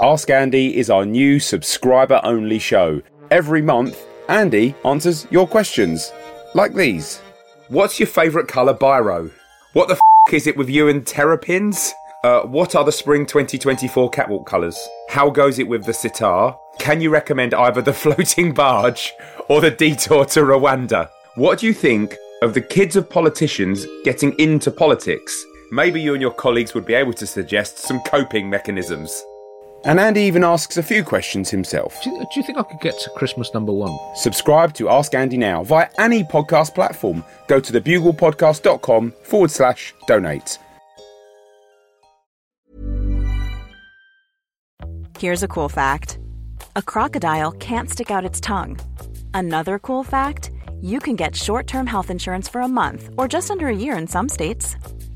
Ask Andy is our new subscriber only show. Every month, Andy answers your questions. Like these What's your favourite colour biro? What the f is it with you and terrapins? Uh, what are the spring 2024 catwalk colours? How goes it with the sitar? Can you recommend either the floating barge or the detour to Rwanda? What do you think of the kids of politicians getting into politics? Maybe you and your colleagues would be able to suggest some coping mechanisms. And Andy even asks a few questions himself. Do you, do you think I could get to Christmas number one? Subscribe to Ask Andy now via any podcast platform. Go to thebuglepodcast.com forward slash donate. Here's a cool fact a crocodile can't stick out its tongue. Another cool fact you can get short term health insurance for a month or just under a year in some states.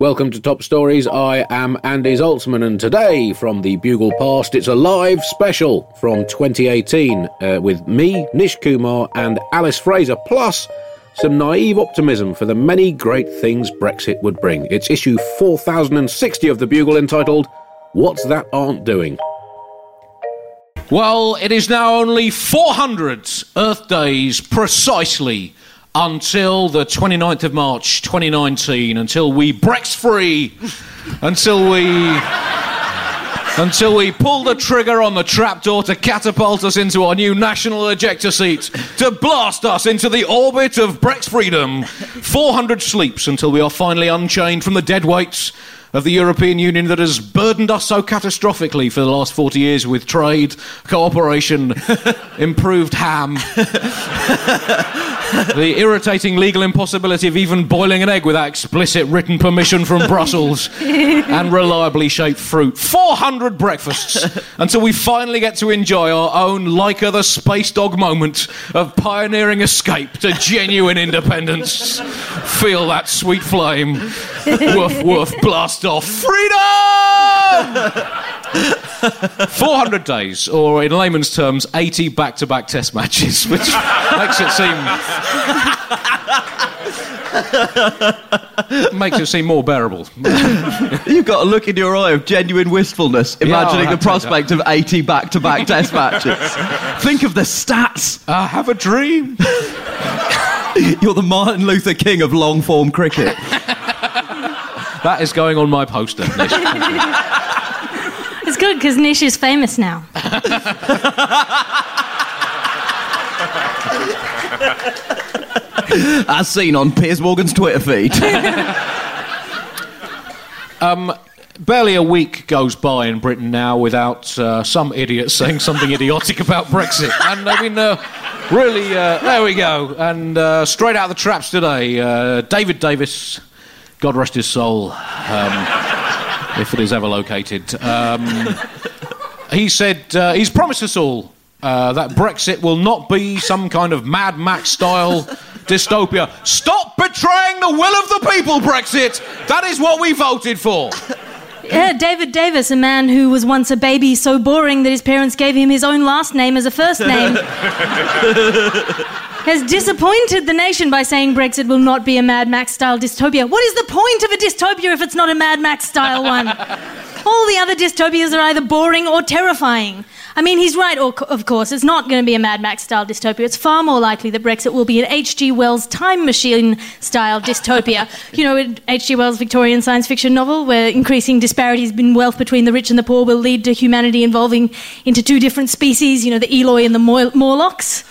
Welcome to Top Stories. I am Andy Zaltzman, and today from the Bugle Past, it's a live special from 2018 uh, with me, Nish Kumar, and Alice Fraser, plus some naive optimism for the many great things Brexit would bring. It's issue 4060 of the Bugle entitled What's That Aunt Doing? Well, it is now only 400 Earth days precisely until the 29th of March 2019, until we Brex free, until we. Until we pull the trigger on the trapdoor to catapult us into our new national ejector seat, to blast us into the orbit of Brex freedom. 400 sleeps until we are finally unchained from the dead weights of the European Union that has burdened us so catastrophically for the last 40 years with trade, cooperation, improved ham, the irritating legal impossibility of even boiling an egg without explicit written permission from Brussels, and reliably shaped fruit. 400 breakfasts until we finally get to enjoy our own Laika the Space Dog moment of pioneering escape to genuine independence. Feel that sweet flame. woof, woof, blast off. Freedom! 400 days, or in layman's terms, 80 back to back test matches, which makes it seem. makes it seem more bearable. You've got a look in your eye of genuine wistfulness, imagining I the prospect of 80 back to back test matches. Think of the stats. I have a dream. You're the Martin Luther King of long form cricket. That is going on my poster. Nish. It's good because Nish is famous now. As seen on Piers Morgan's Twitter feed. Barely a week goes by in Britain now without uh, some idiot saying something idiotic about Brexit. And I mean, uh, really, uh, there we go. And uh, straight out of the traps today, uh, David Davis, God rest his soul, um, if it is ever located. Um, he said uh, he's promised us all uh, that Brexit will not be some kind of Mad Max style dystopia. Stop betraying the will of the people, Brexit! That is what we voted for. Yeah, David Davis, a man who was once a baby so boring that his parents gave him his own last name as a first name, has disappointed the nation by saying Brexit will not be a Mad Max style dystopia. What is the point of a dystopia if it's not a Mad Max style one? All the other dystopias are either boring or terrifying. I mean, he's right, or, of course. It's not going to be a Mad Max style dystopia. It's far more likely that Brexit will be an H.G. Wells time machine style dystopia. You know, H.G. Wells' Victorian science fiction novel, where increasing disparities in wealth between the rich and the poor will lead to humanity evolving into two different species, you know, the Eloi and the Mor- Morlocks.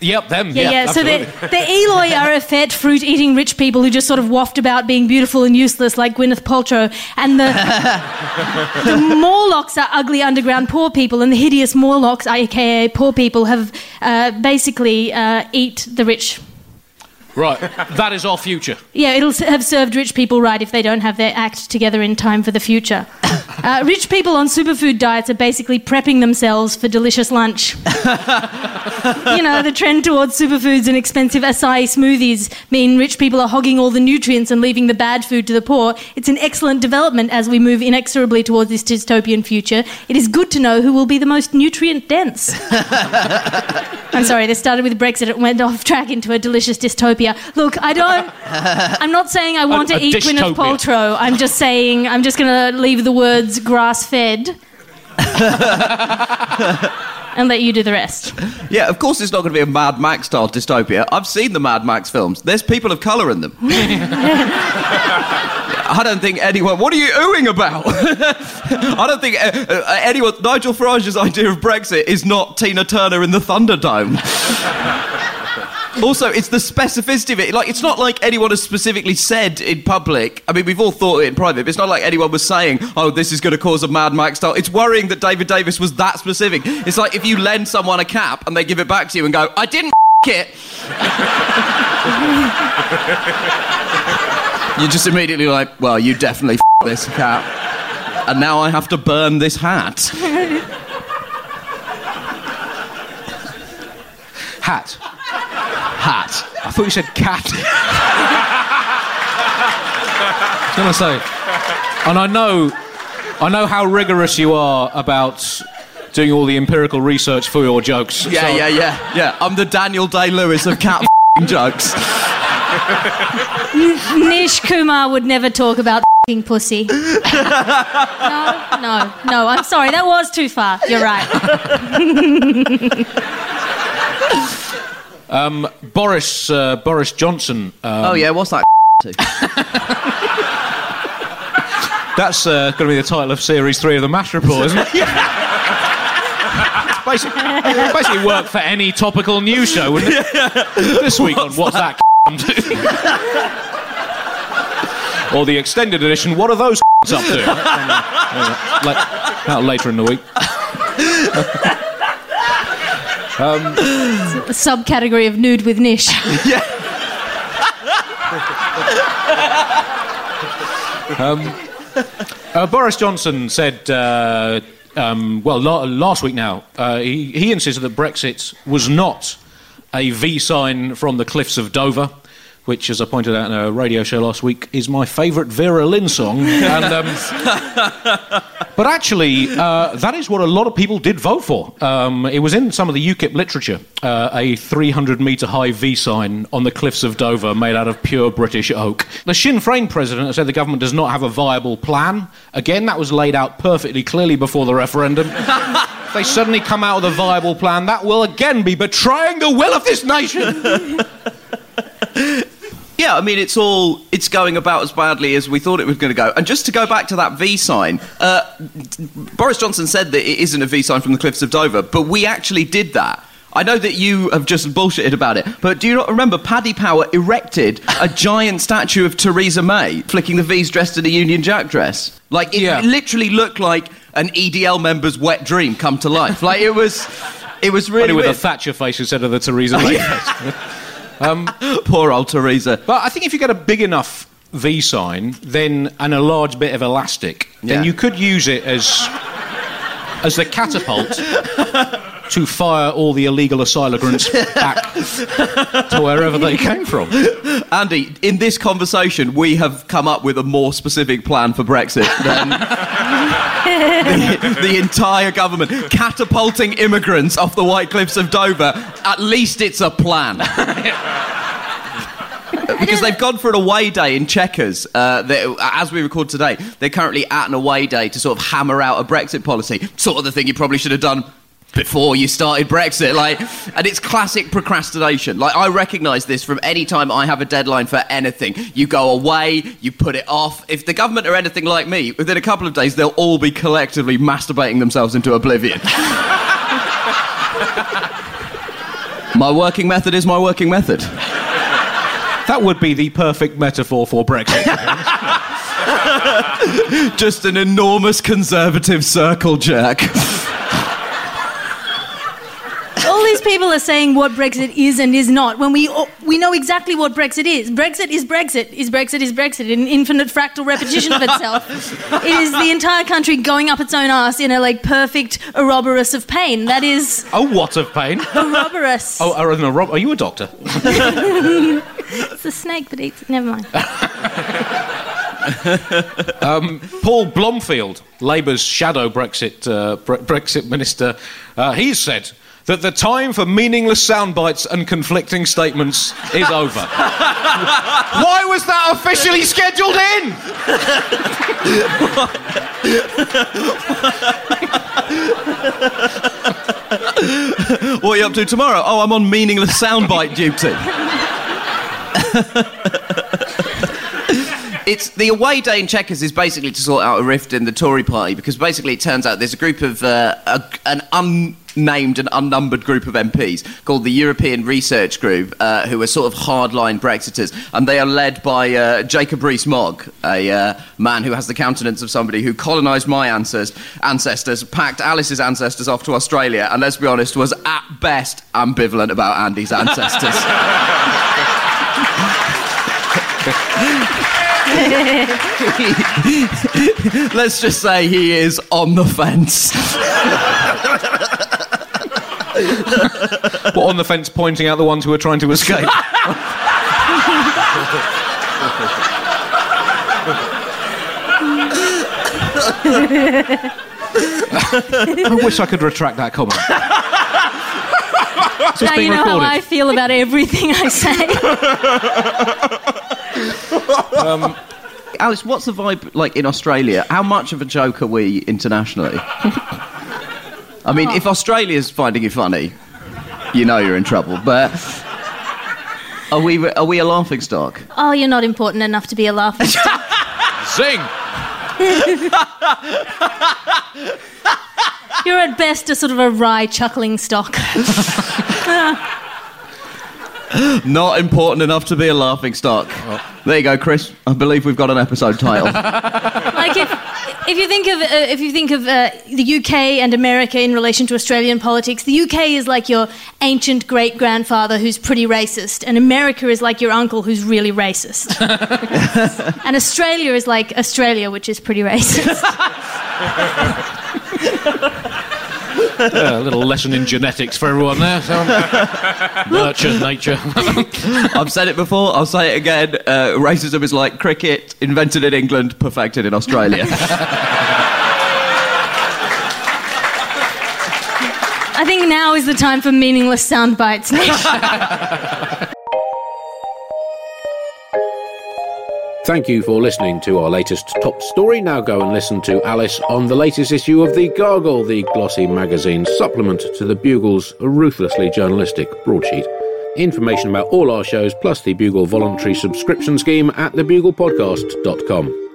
Yep, them. Yeah, yeah. So the, the Eloi are a fat, fruit eating rich people who just sort of waft about being beautiful and useless like Gwyneth Paltrow. And the, the Morlocks are ugly underground poor people, and the hideous Morlocks, aka poor people, have uh, basically uh, eat the rich. Right, that is our future. Yeah, it'll have served rich people right if they don't have their act together in time for the future. Uh, rich people on superfood diets are basically prepping themselves for delicious lunch. you know, the trend towards superfoods and expensive acai smoothies mean rich people are hogging all the nutrients and leaving the bad food to the poor. It's an excellent development as we move inexorably towards this dystopian future. It is good to know who will be the most nutrient dense. I'm sorry, this started with Brexit. It went off track into a delicious dystopia. Look, I don't. I'm not saying I want A- to a eat Gwyneth dystopia. Paltrow. I'm just saying I'm just going to leave the words grass fed and let you do the rest. Yeah, of course it's not going to be a Mad Max style dystopia. I've seen the Mad Max films. There's people of colour in them. I don't think anyone. What are you oohing about? I don't think uh, uh, anyone. Nigel Farage's idea of Brexit is not Tina Turner in the Thunderdome. Also, it's the specificity of it. Like, it's not like anyone has specifically said in public. I mean, we've all thought it in private, but it's not like anyone was saying, "Oh, this is going to cause a Mad Max style." It's worrying that David Davis was that specific. It's like if you lend someone a cap and they give it back to you and go, "I didn't it." You're just immediately like, "Well, you definitely this cap," and now I have to burn this hat. Hat. Hat. I thought you said cat. I was going to say, and I know, I know how rigorous you are about doing all the empirical research for your jokes. Yeah, so- yeah, yeah, yeah. I'm the Daniel Day Lewis of cat jokes. Nish Kumar would never talk about fing pussy. no, no, no. I'm sorry. That was too far. You're right. Boris uh, Boris Johnson. Um, Oh yeah, what's that? to? That's uh, going to be the title of series three of the Mash Report, isn't it? Basically, basically work for any topical news show, wouldn't it? This week on What's That Do? or the extended edition, What are those up to? Uh, like, that later in the week. A subcategory of nude with Nish. Uh, Boris Johnson said, uh, um, well, la- last week now, uh, he, he insisted that Brexit was not a V sign from the cliffs of Dover, which, as I pointed out in a radio show last week, is my favourite Vera Lynn song. and, um, but actually, uh, that is what a lot of people did vote for. Um, it was in some of the UKIP literature, uh, a 300 metre high V sign on the cliffs of Dover made out of pure British oak. The Sinn Féin president said the government does not have a viable plan. Again, that was laid out perfectly clearly before the referendum. if they suddenly come out with a viable plan, that will again be betraying the will of this nation. Yeah, I mean, it's all it's going about as badly as we thought it was going to go. And just to go back to that V sign, uh, Boris Johnson said that it isn't a V sign from the cliffs of Dover, but we actually did that. I know that you have just bullshitted about it, but do you not remember Paddy Power erected a giant statue of Theresa May flicking the V's dressed in a Union Jack dress? Like, it Yeah. literally looked like an EDL member's wet dream come to life. Like, it was, it was really Only with a. Thatcher face instead of the Theresa May face. Um, Poor old Theresa. But I think if you get a big enough V sign, then and a large bit of elastic, then you could use it as as the catapult to fire all the illegal asylum-grants back to wherever they came from. Andy, in this conversation, we have come up with a more specific plan for Brexit than the, the entire government. Catapulting immigrants off the White Cliffs of Dover. At least it's a plan. because they've gone for an away day in Chequers. Uh, as we record today, they're currently at an away day to sort of hammer out a Brexit policy. Sort of the thing you probably should have done before you started Brexit. Like, and it's classic procrastination. Like, I recognise this from any time I have a deadline for anything. You go away, you put it off. If the government are anything like me, within a couple of days, they'll all be collectively masturbating themselves into oblivion. my working method is my working method. That would be the perfect metaphor for Brexit. Just an enormous conservative circle jerk. All these people are saying what Brexit is and is not when we we know exactly what Brexit is. Brexit is Brexit. Is Brexit is Brexit. An infinite fractal repetition of itself. it is the entire country going up its own ass in a like perfect Ouroboros of pain. That is oh, what of pain? Ouroboros. Oh, are, no, Rob, are you a doctor? It's a snake that eats. Never mind. Paul Blomfield, Labour's shadow Brexit uh, Bre- Brexit minister, uh, he's said that the time for meaningless sound bites and conflicting statements is over. Why was that officially scheduled in? What are you up to tomorrow? Oh, I'm on meaningless soundbite duty. it's the away day in Chequers is basically to sort out a rift in the Tory party because basically it turns out there's a group of uh, a, an unnamed and unnumbered group of MPs called the European Research Group uh, who are sort of hardline Brexiters and they are led by uh, Jacob Rees-Mogg, a uh, man who has the countenance of somebody who colonised my ancestors, ancestors, packed Alice's ancestors off to Australia, and let's be honest, was at best ambivalent about Andy's ancestors. let's just say he is on the fence. but on the fence pointing out the ones who are trying to escape? I wish I could retract that comment. Now you know recorded. how I feel about everything I say. Um, Alice, what's the vibe like in Australia? How much of a joke are we internationally? I mean, if Australia's finding you funny, you know you're in trouble. But are we are we a laughing stock? oh, you're not important enough to be a laughing stock. Zing! You're at best a sort of a wry chuckling stock. Not important enough to be a laughing stock. There you go, Chris. I believe we've got an episode title. like if, if you think of uh, if you think of uh, the UK and America in relation to Australian politics, the UK is like your ancient great grandfather who's pretty racist, and America is like your uncle who's really racist, and Australia is like Australia, which is pretty racist. Yeah, a little lesson in genetics for everyone there. So, nurture nature. I've said it before. I'll say it again. Uh, racism is like cricket, invented in England, perfected in Australia. I think now is the time for meaningless sound bites. Thank you for listening to our latest top story. Now go and listen to Alice on the latest issue of The Gargle, the glossy magazine supplement to the Bugle's ruthlessly journalistic broadsheet. Information about all our shows plus the Bugle voluntary subscription scheme at thebuglepodcast.com.